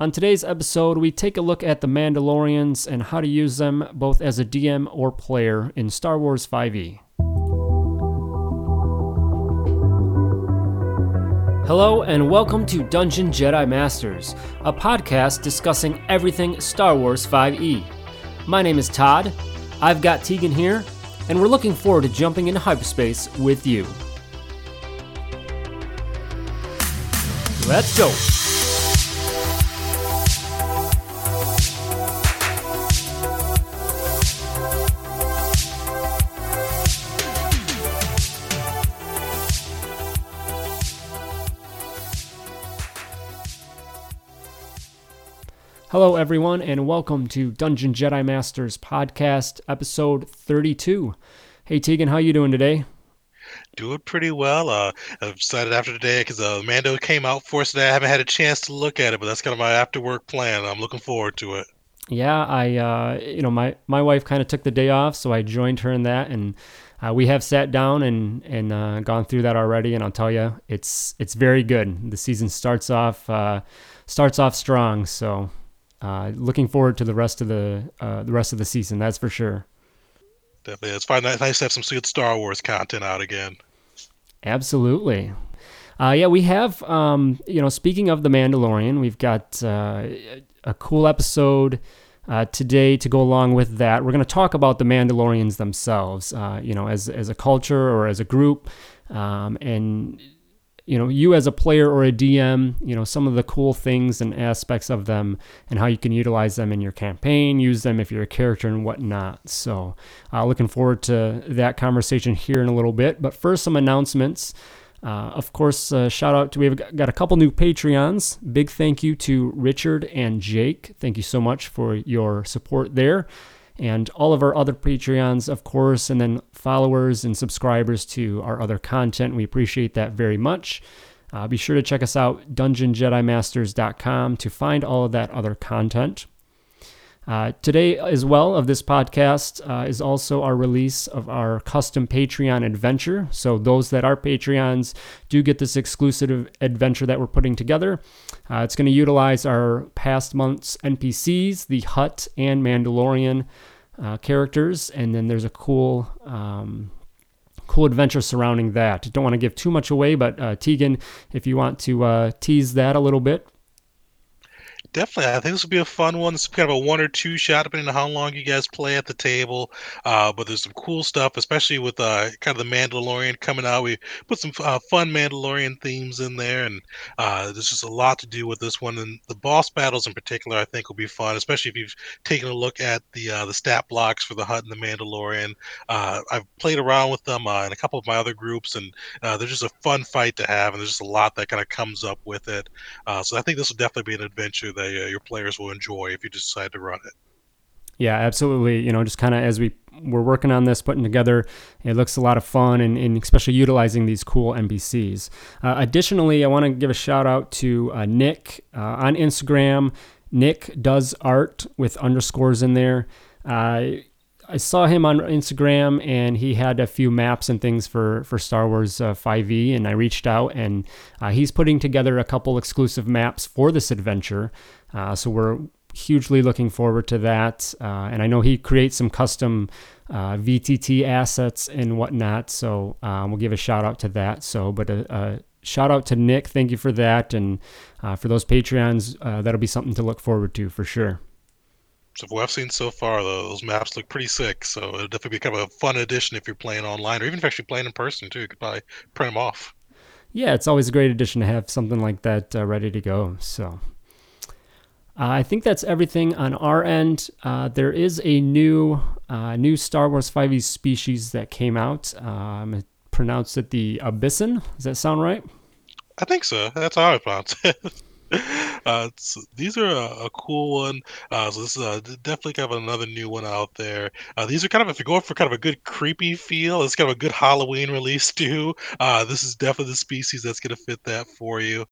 On today's episode, we take a look at the Mandalorians and how to use them both as a DM or player in Star Wars 5e. Hello, and welcome to Dungeon Jedi Masters, a podcast discussing everything Star Wars 5e. My name is Todd, I've got Tegan here, and we're looking forward to jumping into hyperspace with you. Let's go! Hello, everyone, and welcome to Dungeon Jedi Masters podcast, episode 32. Hey, Tegan, how you doing today? Doing pretty well. Uh, I'm excited after today because uh, Mando came out for us today. I haven't had a chance to look at it, but that's kind of my after work plan. I'm looking forward to it. Yeah, I, uh, you know, my my wife kind of took the day off, so I joined her in that, and uh, we have sat down and and uh, gone through that already. And I'll tell you, it's it's very good. The season starts off uh, starts off strong, so uh, looking forward to the rest of the uh, the rest of the season. That's for sure. Definitely, it's fine. Nice to have some good Star Wars content out again. Absolutely. Uh, yeah, we have. Um, you know, speaking of the Mandalorian, we've got uh, a cool episode uh, today to go along with that. We're going to talk about the Mandalorians themselves. Uh, you know, as as a culture or as a group, um, and you know, you as a player or a DM, you know, some of the cool things and aspects of them and how you can utilize them in your campaign, use them if you're a character and whatnot. So, uh, looking forward to that conversation here in a little bit. But first, some announcements. Uh, of course, uh, shout out to we've got a couple new Patreons. Big thank you to Richard and Jake. Thank you so much for your support there and all of our other Patreons, of course, and then followers and subscribers to our other content. We appreciate that very much. Uh, be sure to check us out, dungeonjedimasters.com, to find all of that other content. Uh, today, as well, of this podcast uh, is also our release of our custom Patreon adventure. So, those that are Patreons do get this exclusive adventure that we're putting together. Uh, it's going to utilize our past month's NPCs, the Hutt and Mandalorian uh, characters, and then there's a cool. Um, cool adventure surrounding that. Don't want to give too much away, but uh, Tegan, if you want to tease that a little bit, definitely. I think this will be a fun one. It's kind of a one or two shot, depending on how long you guys play at the table. Uh, but there's some cool stuff, especially with uh, kind of the Mandalorian coming out. We put some uh, fun Mandalorian themes in there, and uh, there's just a lot to do with this one. And the boss battles in particular, I think, will be fun, especially if you've taken a look at the uh, the stat blocks for the Hutt and the Mandalorian. Uh, I've played around with them in a couple of my other groups, and they're just a fun fight to have, and there's just a lot that kind of comes up with it. so I think this will definitely be an adventure that uh, your players will enjoy if you decide to run it. Yeah, absolutely. You know, just kind of as we we're working on this, putting together, it looks a lot of fun, and, and especially utilizing these cool NPCs. Uh, additionally, I want to give a shout out to uh, Nick uh, on Instagram. Nick does art with underscores in there. Uh, I saw him on Instagram and he had a few maps and things for for Star Wars uh, 5e and I reached out and uh, he's putting together a couple exclusive maps for this adventure. Uh, so we're hugely looking forward to that. Uh, and I know he creates some custom uh, VTT assets and whatnot. So um, we'll give a shout out to that. So, but a, uh, a shout out to Nick. Thank you for that. And for those Patreons, that'll be something to look forward to for sure. So what I've seen so far, though, those maps look pretty sick. So it'll definitely be kind of a fun addition if you're playing online, or even if actually playing in person too. You could probably print them off. Yeah, it's always a great addition to have something like that uh, ready to go. So uh, I think that's everything on our end. Uh, there is a new uh, new Star Wars 5e species that came out. Um, pronounced it the Abyssin. Does that sound right? I think so. That's how I pronounce it. Uh, these are a, a, cool one. Uh, so this is uh, definitely kind of another new one out there. Uh, these are kind of if you're going for kind of a good creepy feel, it's kind of a good Halloween release too. Uh, this is definitely the species that's going to fit that for you.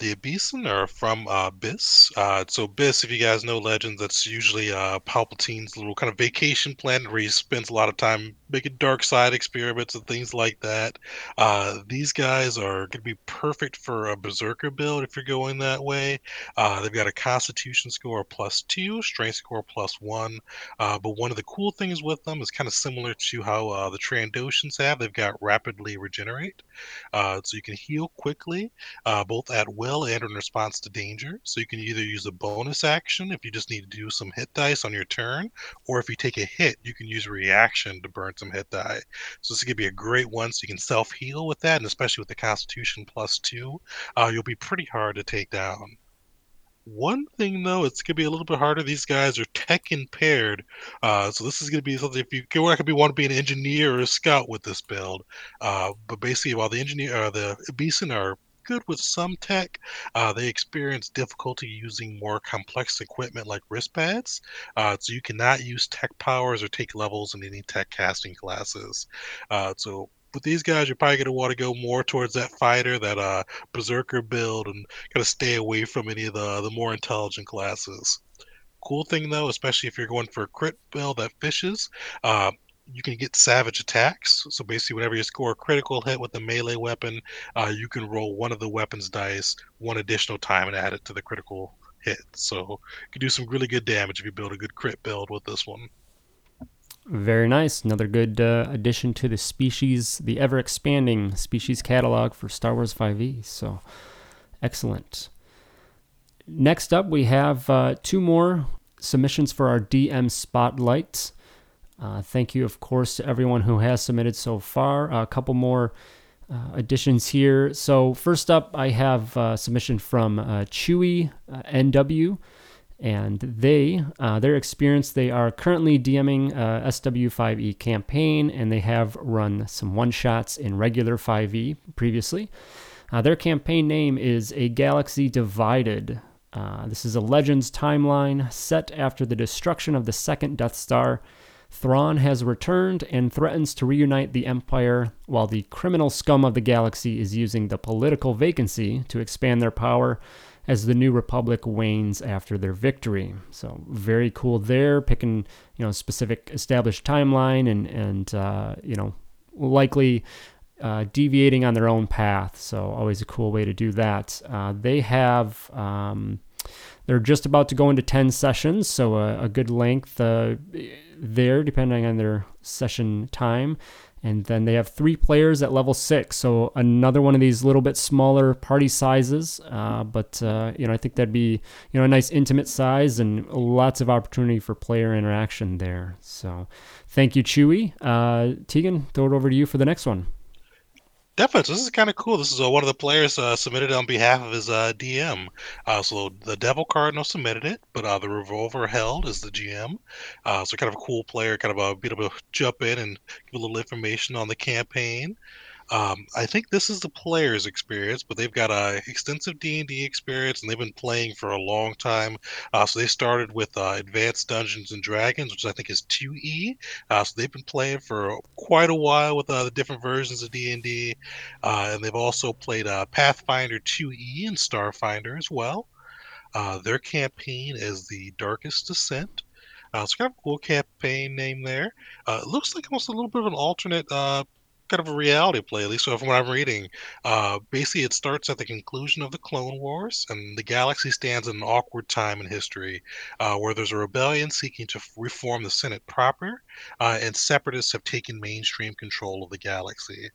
The Abyssin are from uh, Byss. Uh, so Byss, if you guys know Legends, that's usually uh, Palpatine's little kind of vacation planet where he spends a lot of time making dark side experiments and things like that. Uh, these guys are going to be perfect for a Berserker build if you're going that way. Uh, they've got a Constitution score plus two, Strength score plus one. Uh, but one of the cool things with them is kind of similar to how the Trandoshans have. They've got rapidly regenerate, so you can heal quickly, both at will and in response to danger. So you can either use a bonus action if you just need to do some hit dice on your turn, or if you take a hit, you can use a reaction to burn some hit die. So this is going to be a great one. So you can self heal with that, and especially with the Constitution plus two, uh, you'll be pretty hard to take down. One thing though, it's gonna be a little bit harder. These guys are tech impaired, uh, so this is gonna be something. If you you're not gonna be want to be an engineer or a scout with this build, uh, but basically, while the engineer, uh, the Beeson are good with some tech. Uh, they experience difficulty using more complex equipment like wrist pads. Uh, so you cannot use tech powers or take levels in any tech casting classes. Uh, so with these guys, you're probably going to want to go more towards that fighter, that uh, berserker build, and kind of stay away from any of the the more intelligent classes. Cool thing though, especially if you're going for a crit build that fishes, uh, you can get savage attacks. So basically, whenever you score a critical hit with a melee weapon, uh, you can roll one of the weapon's dice one additional time and add it to the critical hit. So you can do some really good damage if you build a good crit build with this one. Very nice. Another good uh, addition to the species, the ever expanding species catalog for Star Wars 5e. So excellent. Next up, we have uh, two more submissions for our DM Spotlight. Uh, thank you, of course, to everyone who has submitted so far. a couple more uh, additions here. So, first up, I have a submission from uh, Chewy uh, NW, and they, uh, their experience, they are currently DMing uh, SW5E campaign, and they have run some one shots in regular 5e previously. their campaign name is A Galaxy Divided. this is a Legends timeline set after the destruction of the second Death Star Thrawn has returned and threatens to reunite the Empire, while the criminal scum of the galaxy is using the political vacancy to expand their power as the new republic wanes after their victory. So very cool there, picking you know specific established timeline and and uh, you know likely uh, deviating on their own path. So always a cool way to do that. Uh, they have. Um, they're just about to go into 10 sessions, so a, a good length uh, there, depending on their session time. And then they have three players at level six, so another one of these little bit smaller party sizes. Uh, but uh, you know, I think that'd be you know a nice intimate size and lots of opportunity for player interaction there. So, thank you, Chewy. Uh, Tegan, throw it over to you for the next one. Definitely. This is kind of cool. This is uh, one of the players uh, submitted on behalf of his uh, DM. Uh, so the Devil Cardinal submitted it, but uh, the Revolver Held is the GM. Uh, so kind of a cool player, kind of a, be able to jump in and give a little information on the campaign. Um, I think this is the player's experience, but they've got a extensive D and D experience, and they've been playing for a long time. Uh, so they started with uh, Advanced Dungeons and Dragons, which I think is two E. Uh, so they've been playing for quite a while with uh, the different versions of D and D, uh, and they've also played uh, Pathfinder two E and Starfinder as well. their campaign is the Darkest Descent. Uh, it's kind of a cool campaign name there. Uh, it looks like almost a little bit of an alternate uh, kind of a reality play, at least so from what I'm reading. Uh, basically, it starts at the conclusion of the Clone Wars, and the galaxy stands at an awkward time in history uh, where there's a rebellion seeking to reform the Senate proper, uh, and separatists have taken mainstream control of the galaxy.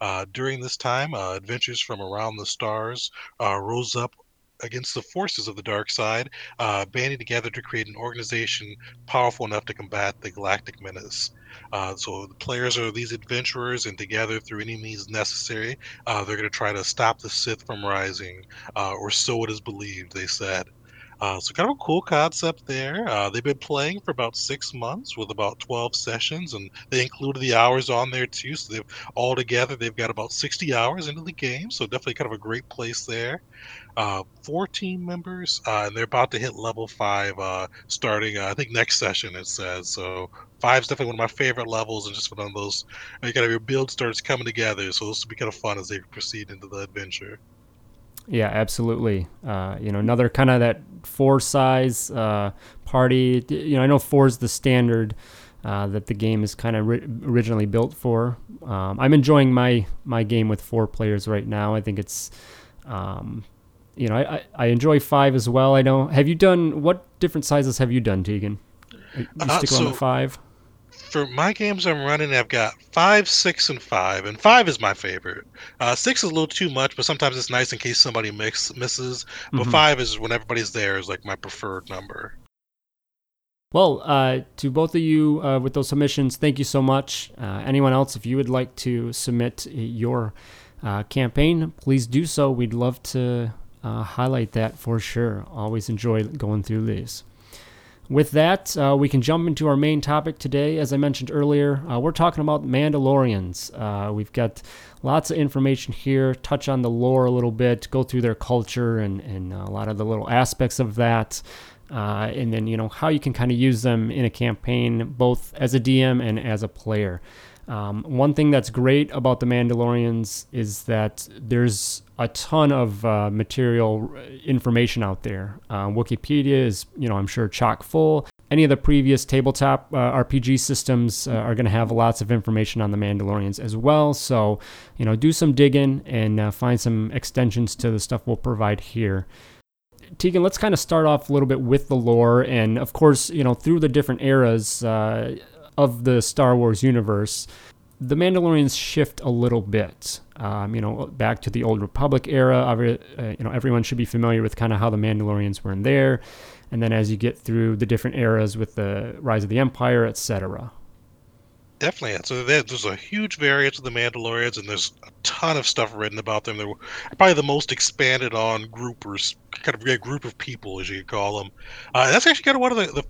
Uh, during this time, uh, adventures from around the stars uh, rose up against the forces of the dark side, uh, banding together to create an organization powerful enough to combat the galactic menace. Uh, so the players are these adventurers, and together, through any means necessary, uh, they're going to try to stop the Sith from rising, uh, or so it is believed. They said. Uh, so kind of a cool concept there. Uh, they've been playing for about six months with about 12 sessions, and they included the hours on there too. So they've all together they've got about 60 hours into the game. So definitely kind of a great place there. Uh, four team members, uh, and they're about to hit level five uh, starting. Uh, I think next session it says. So five's definitely one of my favorite levels, and just one of those. You kind of your build starts coming together. So this will be kind of fun as they proceed into the adventure. Yeah, absolutely. Uh, you know, another kind of that four size uh, party. You know, I know four is the standard uh, that the game is kind of ri- originally built for. Um, I'm enjoying my my game with four players right now. I think it's, um, you know, I, I enjoy five as well. I know. Have you done what different sizes have you done, Tegan? You Uh, stick on the five. For my games I'm running, I've got five, six, and five, and five is my favorite. Uh, six is a little too much, but sometimes it's nice in case somebody mix, misses. But Mhm. five is when everybody's there is like my preferred number. Well, uh, to both of you uh, with those submissions, thank you so much. Uh, anyone else, if you would like to submit your uh, campaign, please do so. We'd love to uh, highlight that for sure. Always enjoy going through these. With that, uh, we can jump into our main topic today. As I mentioned earlier, uh, we're talking about Mandalorians. Uh, we've got lots of information here, touch on the lore a little bit, go through their culture and, and a lot of the little aspects of that. Uh, and then, you know, how you can kind of use them in a campaign, both as a DM and as a player. Um, one thing that's great about the Mandalorians is that there's a ton of uh, material uh, information out there. Uh, Wikipedia is, you know, I'm sure chock full. Any of the previous tabletop uh, RPG systems uh, are going to have lots of information on the Mandalorians as well. So, you know, do some digging and uh, find some extensions to the stuff we'll provide here. Tegan, let's kind of start off a little bit with the lore, and of course, you know, through the different eras of the Star Wars universe, the Mandalorians shift a little bit. Um, you know, back to the Old Republic era. Uh, you know, everyone should be familiar with kind of how the Mandalorians were in there, and then as you get through the different eras with the rise of the Empire, etc. Definitely. So there's a huge variance of the Mandalorians, and there's a ton of stuff written about them. They're probably the most expanded on group or kind of a group of people, as you could call them. Uh, that's actually kind of one of the, the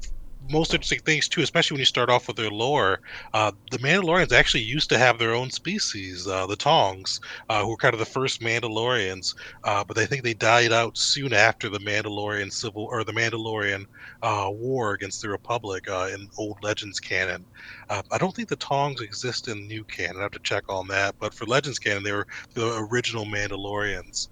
most interesting things too, especially when you start off with their lore. Uh, the Mandalorians actually used to have their own species, uh, the Taungs, uh, who were kind of the first Mandalorians, uh, but I think they died out soon after the Mandalorian civil or the Mandalorian uh, war against the Republic uh, in old Legends canon. I don't think the Taungs exist in new canon. I have to check on that. But for Legends canon, they were the original Mandalorians.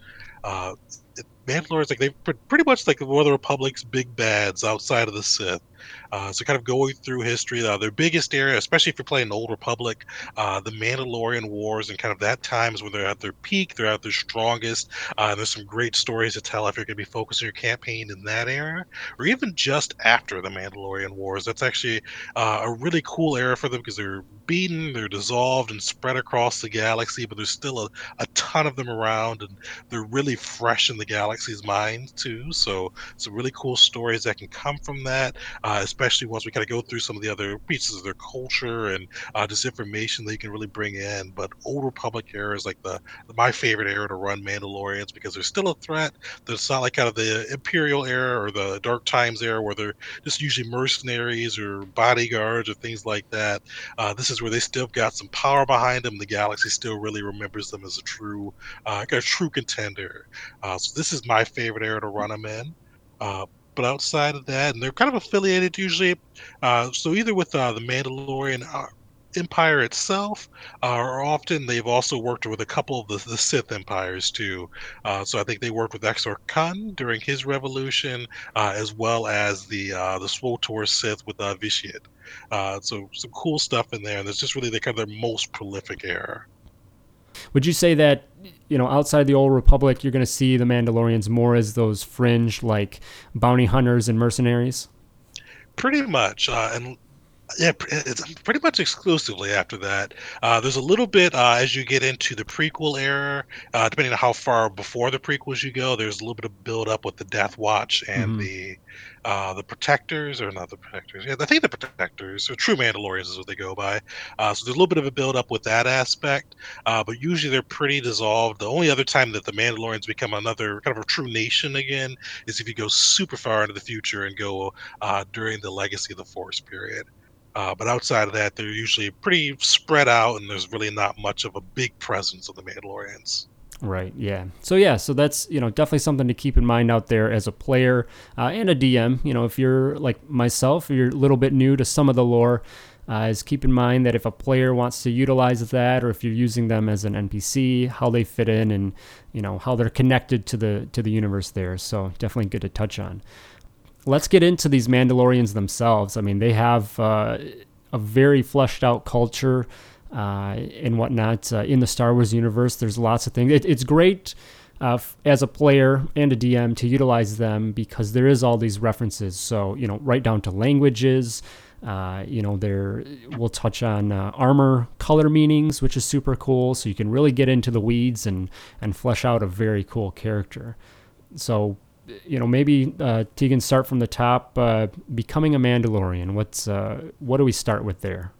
Mandalorians, like they pretty much like one of the Republic's big bads outside of the Sith. Uh, so kind of going through history, uh, their biggest area, especially if you're playing Old Republic, uh, the Mandalorian Wars, and kind of that time is when they're at their peak, they're at their strongest. Uh, and there's some great stories to tell if you're going to be focusing your campaign in that era, or even just after the Mandalorian Wars. That's actually uh, a really cool era for them because they're beaten, they're dissolved, and spread across the galaxy, but there's still a, a ton of them around, and they're really fresh in the galaxy's mind too. So some really cool stories that can come from that, uh, especially once we kind of go through some of the other pieces of their culture and uh, just information that you can really bring in. But Old Republic era is like the my favorite era to run Mandalorians because they're still a threat. It's not like kind of the Imperial era or the Dark Times era where they're just usually mercenaries or bodyguards or things like that. Uh, this is where they still got some power behind them. The galaxy still really remembers them as a true, uh, a true contender. Uh, so this is my favorite era to run them in. But outside of that, and they're kind of affiliated usually. Uh, so either with uh, the Mandalorian uh, Empire itself, uh, or often they've also worked with a couple of the, the Sith empires too. Uh, so I think they worked with Exar Kun during his revolution, uh, as well as the uh, the SWTOR Sith with uh. Uh, so some cool stuff in there, and it's just really the kind of their most prolific era. Would you say that you know outside the old republic, you're going to see the Mandalorians more as those fringe like bounty hunters and mercenaries? Pretty much, uh, and yeah, it's pretty much exclusively after that. Uh, there's a little bit uh, as you get into the prequel era, uh, depending on how far before the prequels you go. There's a little bit of build up with the Death Watch and Mhm. the uh, the Protectors, or not the Protectors. Yeah, I think the Protectors, or True Mandalorians is what they go by. Uh, so there's a little bit of a build up with that aspect, uh, but usually they're pretty dissolved. The only other time that the Mandalorians become another kind of a true nation again is if you go super far into the future and go uh, during the Legacy of the Force period. Uh, but outside of that, they're usually pretty spread out, and there's really not much of a big presence of the Mandalorians. Right. Yeah. So yeah. So that's you know definitely something to keep in mind out there as a player uh, and a DM. You know, if you're like myself, you're a little bit new to some of the lore. uh, is keep in mind that if a player wants to utilize that, or if you're using them as an NPC, how they fit in, and you know how they're connected to the to the universe there. So definitely good to touch on. Let's get into these Mandalorians themselves. I mean, they have uh, a very fleshed out culture uh, and whatnot uh, in the Star Wars universe. There's lots of things. It, it's great. Uh, f- as a player and a DM to utilize them because there is all these references. So you know, right down to languages, uh, you know, there we'll touch on uh, armor color meanings, which is super cool. So you can really get into the weeds and and flesh out a very cool character. So, you know, maybe uh, Tegan start from the top. Uh, becoming a Mandalorian. What's uh, what do we start with there?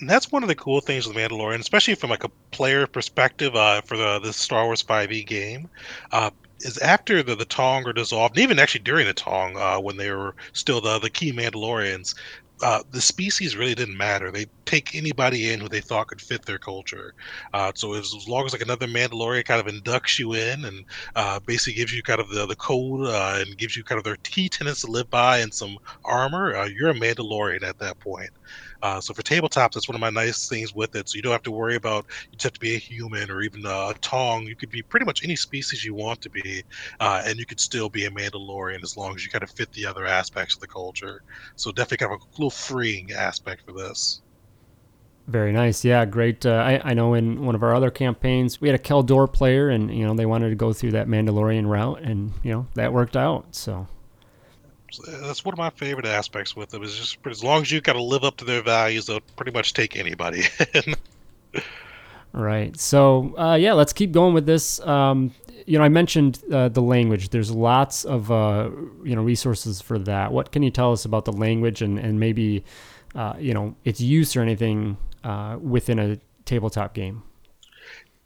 and that's one of the cool things with Mandalorian, especially from like a player perspective uh, for the the Star Wars 5e game. Uh, is after the, the Taung are dissolved, and even actually during the Taung, uh, when they were still the, the key Mandalorians, uh, the species really didn't matter. They take anybody in who they thought could fit their culture. Uh, so as, long as like another Mandalorian kind of inducts you in and uh, basically gives you kind of the, the code uh, and gives you kind of their key tenets to live by and some armor, uh, you're a Mandalorian at that point. Uh, so for tabletops, that's one of my nice things with it. So you don't have to worry about you just have to be a human or even a Taung. You could be pretty much any species you want to be, uh, and you could still be a Mandalorian as long as you kind of fit the other aspects of the culture. So definitely kind of a little freeing aspect for this. Very nice. Yeah, great. Uh, I, I know in one of our other campaigns, we had a Kel Dor player, and you know they wanted to go through that Mandalorian route, and you know that worked out. So that's one of my favorite aspects with them is just as long as you got to live up to their values, they'll pretty much take anybody. right. So uh, yeah, let's keep going with this. Um, you know, I mentioned uh, the language. There's lots of uh, you know resources for that. What can you tell us about the language and and maybe uh, you know its use or anything uh, within a tabletop game?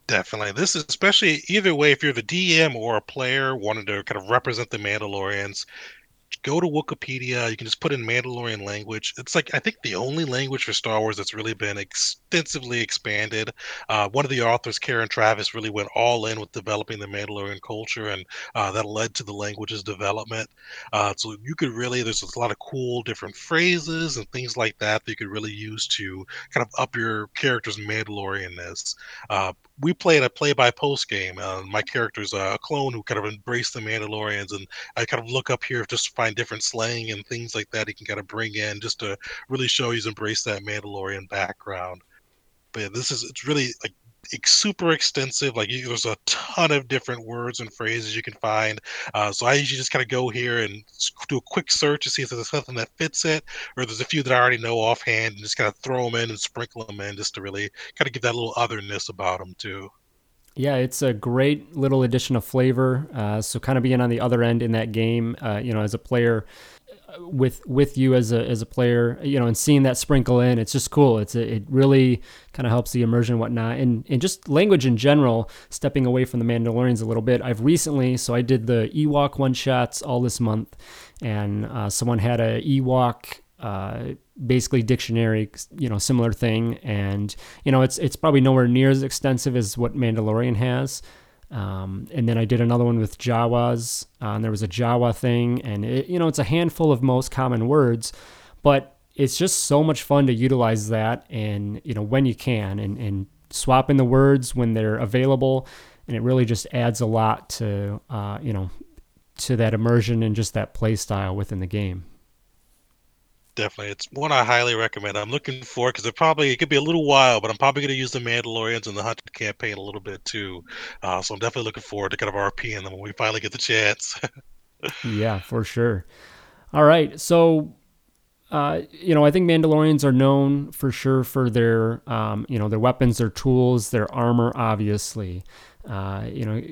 Definitely. This is especially either way, if you're the DM or a player wanting to kind of represent the Mandalorians, go to Wikipedia. You can just put in Mandalorian language. It's like I think the only language for Star Wars that's really been extensively expanded. Uh, one of the authors, Karen Traviss, really went all in with developing the Mandalorian culture, and uh, that led to the language's development. Uh, so you could really there's a lot of cool different phrases and things like that that you could really use to kind of up your character's Mandalorianness. We played a play by post game. Uh, my character's a clone who kind of embraced the Mandalorians, and I kind of look up here just to find different slang and things like that he can kind of bring in just to really show he's embraced that Mandalorian background. But yeah, this is it's really like super extensive. Like there's a ton of different words and phrases you can find. Uh, so I usually just kind of go here and do a quick search to see if there's something that fits it, or there's a few that I already know offhand, and just kind of throw them in and sprinkle them in, just to really kind of give that little otherness about them too. Yeah, it's a great little addition of flavor. Uh, so kind of being on the other end in that game, uh, you know, as a player, with with you as a as a player, you know, and seeing that sprinkle in, it's just cool. It's a, it really kind of helps the immersion and whatnot, and and just language in general. Stepping away from the Mandalorians a little bit, I've recently so I did the Ewok one shots all this month, and uh, someone had a Ewok. Uh, basically dictionary you know similar thing and you know it's it's probably nowhere near as extensive as what mandalorian has um, and then I did another one with Jawas, uh, and there was a Jawa thing, and it, you know it's a handful of most common words, but it's just so much fun to utilize that, and you know when you can, and and swap in the words when they're available, and it really just adds a lot to uh, you know to that immersion and just that play style within the game definitely. It's one I highly recommend. I'm looking for because it probably it could be a little while, but I'm probably going to use the Mandalorians and the Hunted campaign a little bit too. Uh, so I'm definitely looking forward to kind of RPing them when we finally get the chance. yeah, for sure. All right, so. Uh, you know, I think Mandalorians are known for sure for their, um, you know, their weapons, their tools, their armor, obviously. Uh, you know,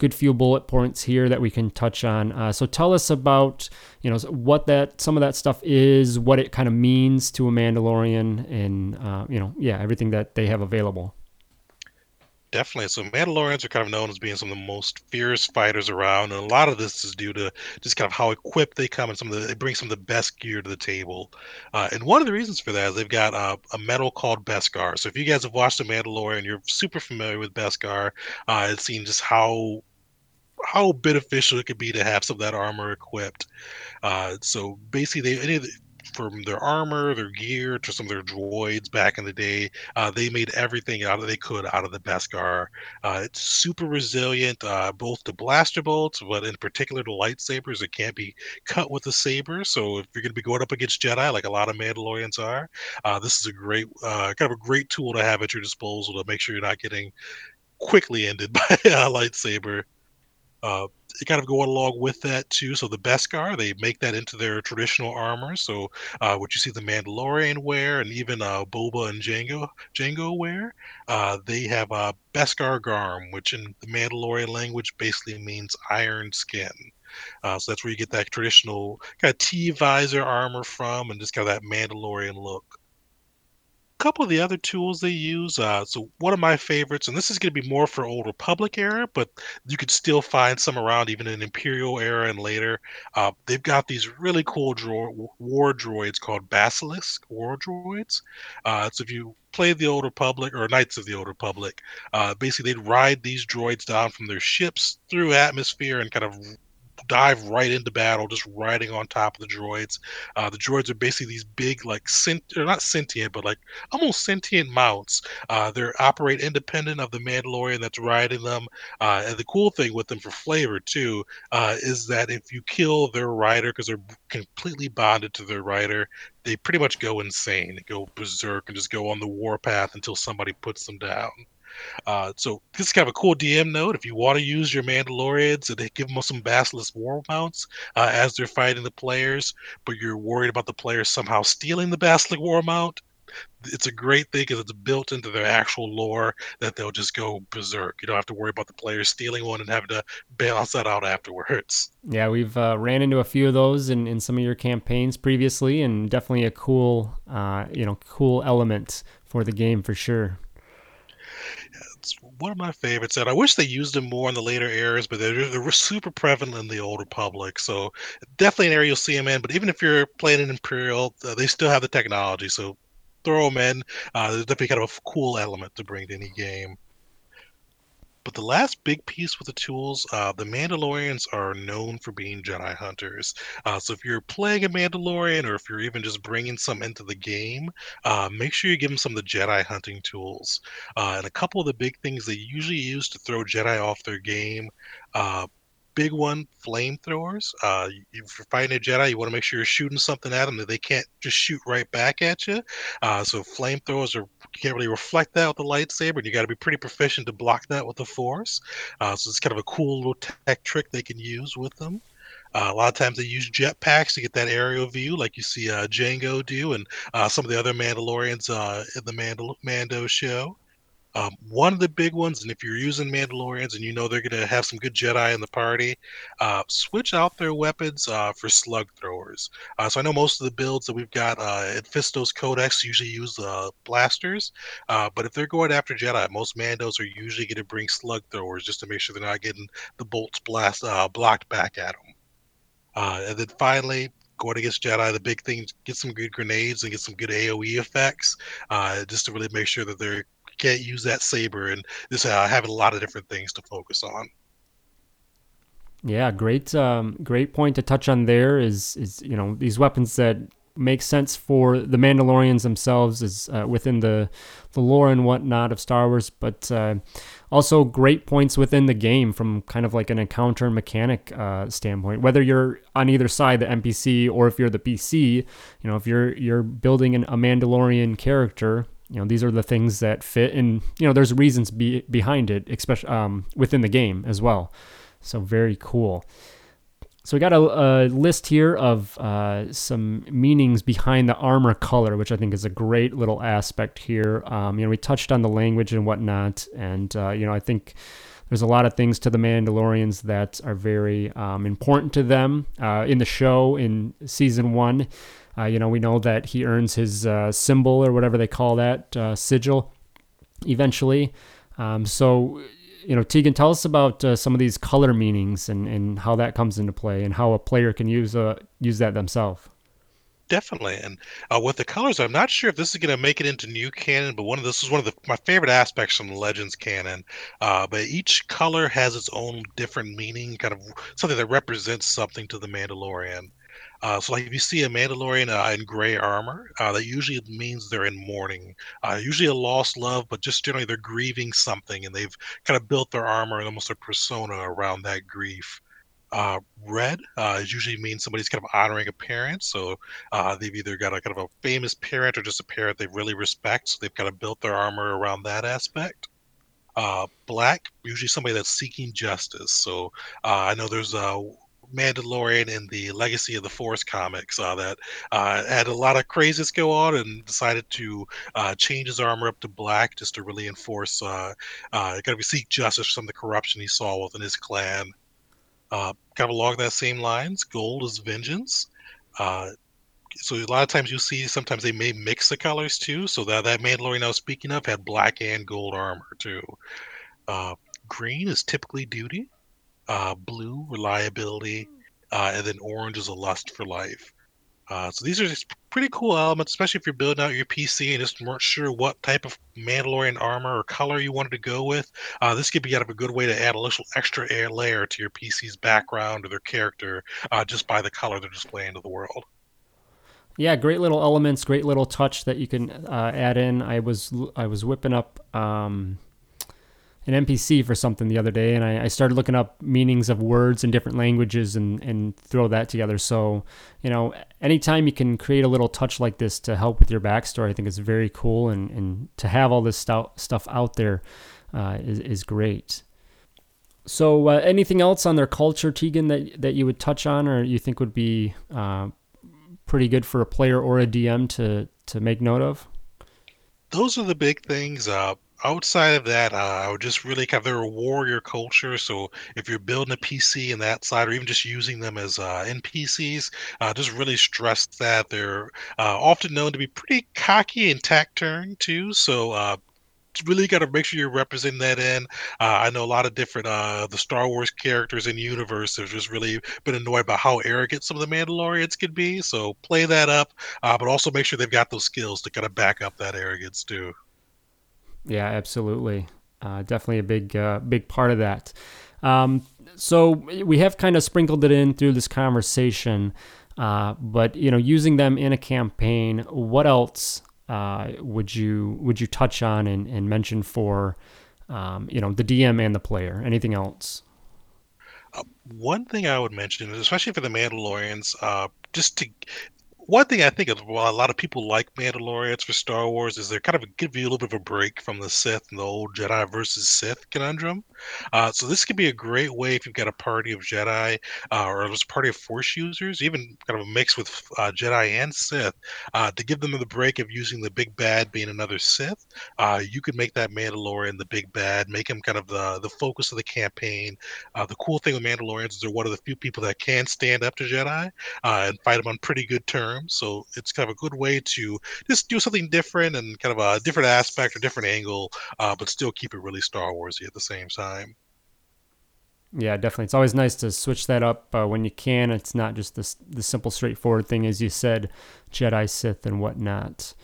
good few bullet points here that we can touch on. Uh, so tell us about you know what that some of that stuff is, what it kind of means to a Mandalorian, and uh, you know yeah everything that they have available. Definitely. So Mandalorians are kind of known as being some of the most fierce fighters around, and a lot of this is due to just kind of how equipped they come and some of the they bring some of the best gear to the table. Uh, and one of the reasons for that is they've got uh, a metal called Beskar. So if you guys have watched The Mandalorian, you're super familiar with Beskar. Uh, and seen just how how beneficial it could be to have some of that armor equipped. Uh, so basically, they, any the, from their armor, their gear, to some of their droids back in the day. Uh, they made everything out of they could out of the Beskar. Uh, it's super resilient, uh, both to blaster bolts, but in particular to lightsabers. It can't be cut with a saber. So if you're going to be going up against Jedi, like a lot of Mandalorians are, uh, this is a great uh, kind of a great tool to have at your disposal to make sure you're not getting quickly ended by a lightsaber. Uh, kind of going along with that too. So the Beskar, they make that into their traditional armor. So uh, what you see the Mandalorian wear, and even uh, Boba and Jango Jango wear, uh, they have a Beskar'gam, which in the Mandalorian language basically means iron skin. Uh, so that's where you get that traditional kind of T visor armor from, and just kind of that Mandalorian look couple of the other tools they use. Uh, so one of my favorites, and this is going to be more for Old Republic era, but you could still find some around even in Imperial era and later. Uh, they've got these really cool dro- war droids called Basilisk war droids. Uh, so if you play the Old Republic or Knights of the Old Republic, uh, basically they'd ride these droids down from their ships through atmosphere and kind of dive right into battle, just riding on top of the droids. Uh, the droids are basically these big, like sent or not sentient, but like almost sentient mounts. Uh, they operate independent of the Mandalorian that's riding them. Uh, and the cool thing with them for flavor too uh, is that if you kill their rider because they're completely bonded to their rider, they pretty much go insane, go berserk, and just go on the warpath until somebody puts them down. Uh, so this is kind of a cool DM note. If you want to use your Mandalorians and give them some Basilisk war mounts uh, as they're fighting the players, but you're worried about the players somehow stealing the Basilisk war mount, it's a great thing because it's built into their actual lore that they'll just go berserk. You don't have to worry about the players stealing one and having to balance that out afterwards. Yeah, we've uh, ran into a few of those in, in some of your campaigns previously, and definitely a cool, uh, you know, cool element for the game for sure one of my favorites, and I wish they used them more in the later eras, but they're, they're super prevalent in the Old Republic. So definitely an area you'll see them in. But even if you're playing an Imperial, uh, they still have the technology. So throw them in. Uh, there's definitely kind of a cool element to bring to any game. But the last big piece with the tools, uh, the Mandalorians are known for being Jedi hunters. Uh, so if you're playing a Mandalorian, or if you're even just bringing some into the game, uh, make sure you give them some of the Jedi hunting tools. Uh, and a couple of the big things they usually use to throw Jedi off their game uh, big one flamethrowers. Uh, if you're fighting a Jedi, you want to make sure you're shooting something at them that they can't just shoot right back at you. Uh, so flamethrowers are can't really reflect that with the lightsaber, and you got to be pretty proficient to block that with the Force. Uh, so it's kind of a cool little tech trick they can use with them. Uh, a lot of times they use jetpacks to get that aerial view, like you see uh, Jango do, and uh, some of the other Mandalorians uh, in the Mandal- Mando show. Um, one of the big ones, and if you're using Mandalorians and you know they're going to have some good Jedi in the party, uh, switch out their weapons uh, for slug throwers. Uh, so I know most of the builds that we've got uh, at Fistos Codex usually use uh, blasters, uh, but if they're going after Jedi, most Mandos are usually going to bring slug throwers just to make sure they're not getting the bolts blast blocked back at them. and then finally, going against Jedi, the big thing get some good grenades and get some good AOE effects, uh, just to really make sure that they're can't use that saber and this uh, having a lot of different things to focus on. Yeah, great, um, great point to touch on. There is, is you know, these weapons that make sense for the Mandalorians themselves, is uh, within the the lore and whatnot of Star Wars, but uh, also great points within the game from kind of like an encounter mechanic uh, standpoint. Whether you're on either side, the NPC, or if you're the PC, you know, if you're you're building an, a Mandalorian character you know these are the things that fit and you know there's reasons be, behind it especially um, within the game as well. So very cool. So we got a, a list here of uh, some meanings behind the armor color which i think is a great little aspect here. Um, you know we touched on the language and whatnot and uh, you know i think there's a lot of things to the Mandalorians that are very um, important to them. Uh, in the show in season one. Uh, you know, we know that he earns his uh, symbol or whatever they call that uh, sigil eventually. Um, so, you know, Tegan, tell us about uh, some of these color meanings and, and how that comes into play and how a player can use uh, use that themselves. Definitely, and uh, with the colors, I'm not sure if this is going to make it into new canon, but one of this is one of the, my favorite aspects from the Legends canon. but each color has its own different meaning, kind of something that represents something to the Mandalorian. Uh, so, like, if you see a Mandalorian uh, in gray armor, uh, that usually means they're in mourning. Uh, usually a lost love, but just generally they're grieving something, and they've kind of built their armor and almost a persona around that grief. Uh, red uh, usually means somebody's kind of honoring a parent. So they've either got a kind of a famous parent or just a parent they really respect. So they've kind of built their armor around that aspect. Uh, black, usually somebody that's seeking justice. So uh, I know there's a Mandalorian in the Legacy of the Force comics uh, that uh, had a lot of craziness go on and decided to uh, change his armor up to black just to really enforce, uh, uh, kind of seek justice of the corruption he saw within his clan. Uh, kind of along that same lines, gold is vengeance. Uh, so a lot of times you see sometimes they may mix the colors too. So that that Mandalorian I was speaking of had black and gold armor too. Uh, green is typically duty. Uh, blue reliability, uh, and then orange is a lust for life. Uh, so these are just pretty cool elements, especially if you're building out your PC and just weren't sure what type of Mandalorian armor or color you wanted to go with. Uh, this could be kind of a good way to add a little extra air layer to your PC's background or their character uh, just by the color they're displaying to the world. Yeah, great little elements, great little touch that you can uh, add in. I was I was whipping up um, an NPC for something the other day, and I, I, started looking up meanings of words in different languages and and throw that together. So, you know, anytime you can create a little touch like this to help with your backstory, I think is very cool, and and to have all this stuff stuff out there uh, is is great. So, uh, anything else on their culture, Tegan, that that you would touch on, or you think would be uh, pretty good for a player or a DM to to make note of? Those are the big things. Uh, outside of that, uh, I would just really kind of they're a warrior culture. So if you're building a PC in that side, or even just using them as uh, NPCs, uh, just really stress that they're uh, often known to be pretty cocky and taciturn too. So uh, really got to make sure you're representing that in. Uh, I know a lot of different uh, the Star Wars characters in universe have just really been annoyed by how arrogant some of the Mandalorians can be. So play that up, uh, but also make sure they've got those skills to kind of back up that arrogance too. Yeah, absolutely. Uh, definitely a big, uh, big part of that. Um, so we have kind of sprinkled it in through this conversation, uh, but you know, using them in a campaign, what else uh, would you would you touch on and, and mention for um, you know the DM and the player? Anything else? Uh, one thing I would mention, especially for the Mandalorians, uh, just to one thing I think of well, a lot of people like Mandalorians for Star Wars is they're kind of a give you a little bit of a break from the Sith and the old Jedi versus Sith conundrum. Uh, so this could be a great way if you've got a party of Jedi uh, or a party of Force users, even kind of a mix with uh, Jedi and Sith, uh, to give them the break of using the big bad being another Sith. Uh, you could make that Mandalorian the big bad, make him kind of the the focus of the campaign. Uh, the cool thing with Mandalorians is they're one of the few people that can stand up to Jedi and fight them on pretty good terms terms. So it's kind of a good way to just do something different and kind of a different aspect or different angle, uh, but still keep it really Star Warsy at the same time. Yeah, definitely. It's always nice to switch that up uh, when you can. It's not just this the simple, straightforward thing, as you said, Jedi, Sith, and whatnot.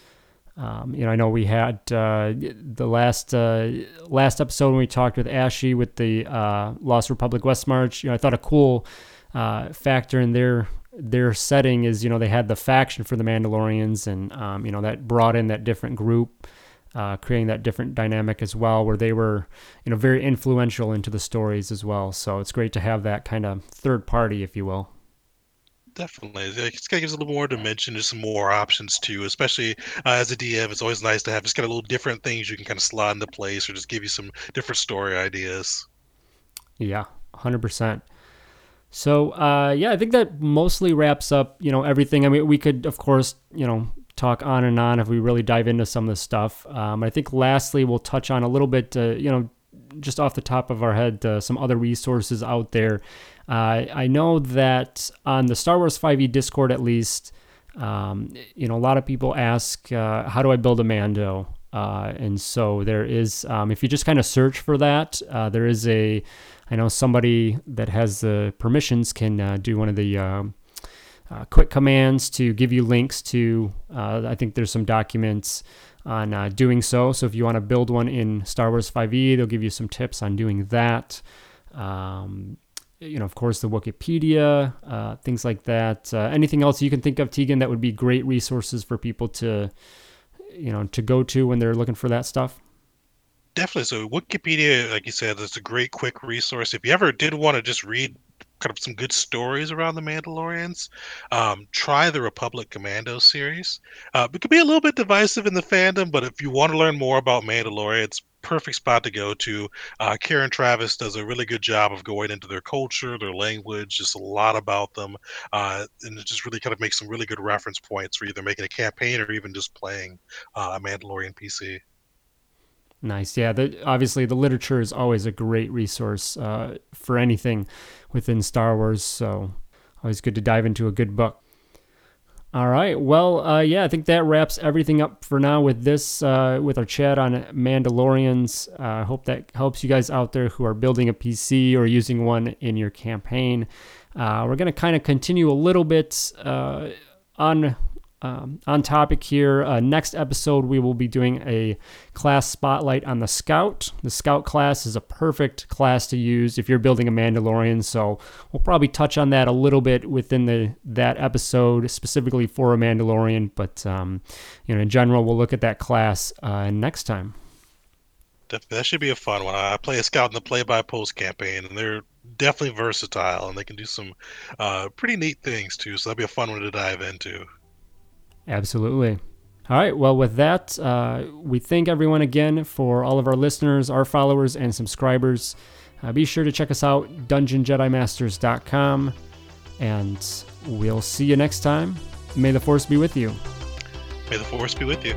Um, you know, I know we had uh, the last uh, last episode when we talked with Ashy with the uh, Lost Republic West March. You know, I thought a cool uh, factor in their their setting is you know they had the faction for the Mandalorians, and um, you know that brought in that different group, uh, creating that different dynamic as well, where they were you know very influential into the stories as well. So it's great to have that kind of third party, if you will. Definitely, it's kind of gives a little more dimension, just some more options too. Especially uh, as a DM, it's always nice to have just kind of little different things you can kind of slot into place, or just give you some different story ideas. Yeah, hundred percent. So uh, yeah, I think that mostly wraps up you know everything. I mean, we could of course you know talk on and on if we really dive into some of the stuff. Um, I think lastly we'll touch on a little bit uh, you know just off the top of our head uh, some other resources out there. Uh, I know that on the Star Wars 5e Discord at least. Um, you know, a lot of people ask, uh, how do I build a Mando? Uh, and so there is, um, if you just kind of search for that, uh, there is a I know somebody that has the permissions can uh, do one of the uh, uh, quick commands to give you links to. Uh, I think there's some documents on uh, doing so. So if you want to build one in Star Wars 5e, they'll give you some tips on doing that. Um, you know, of course, the Wikipedia, things like that. Anything else you can think of, Tegan, that would be great resources for people to, you know, to go to when they're looking for that stuff? Definitely. So Wikipedia, like you said, is a great quick resource. If you ever did want to just read kind of some good stories around the Mandalorians, um, try the Republic Commando series. Uh, it could be a little bit divisive in the fandom, but if you want to learn more about Mandalorians, perfect spot to go to. Uh, Karen Traviss does a really good job of going into their culture, their language, just a lot about them, uh, and it just really kind of makes some really good reference points for either making a campaign or even just playing uh, a Mandalorian PC. Nice. Yeah. The, obviously, the literature is always a great resource uh, for anything within Star Wars. So, always good to dive into a good book. All right. Well, uh, yeah, I think that wraps everything up for now with this, uh, with our chat on Mandalorians. Uh, I hope that helps you guys out there who are building a PC or using one in your campaign. Uh, we're going to kind of continue a little bit uh, on um, on topic here. Uh, next episode, we will be doing a class spotlight on the Scout. The Scout class is a perfect class to use if you're building a Mandalorian. So we'll probably touch on that a little bit within the that episode, specifically for a Mandalorian. But um, you know, in general, we'll look at that class uh, next time. That should be a fun one. I play a scout in the play-by-post campaign, and they're definitely versatile, and they can do some uh, pretty neat things too. So that'd be a fun one to dive into. Absolutely. All right. Well, with that, uh, we thank everyone again for all of our listeners, our followers, and subscribers. Uh, be sure to check us out, dungeonjedimasters.com, and we'll see you next time. May the Force be with you. May the Force be with you.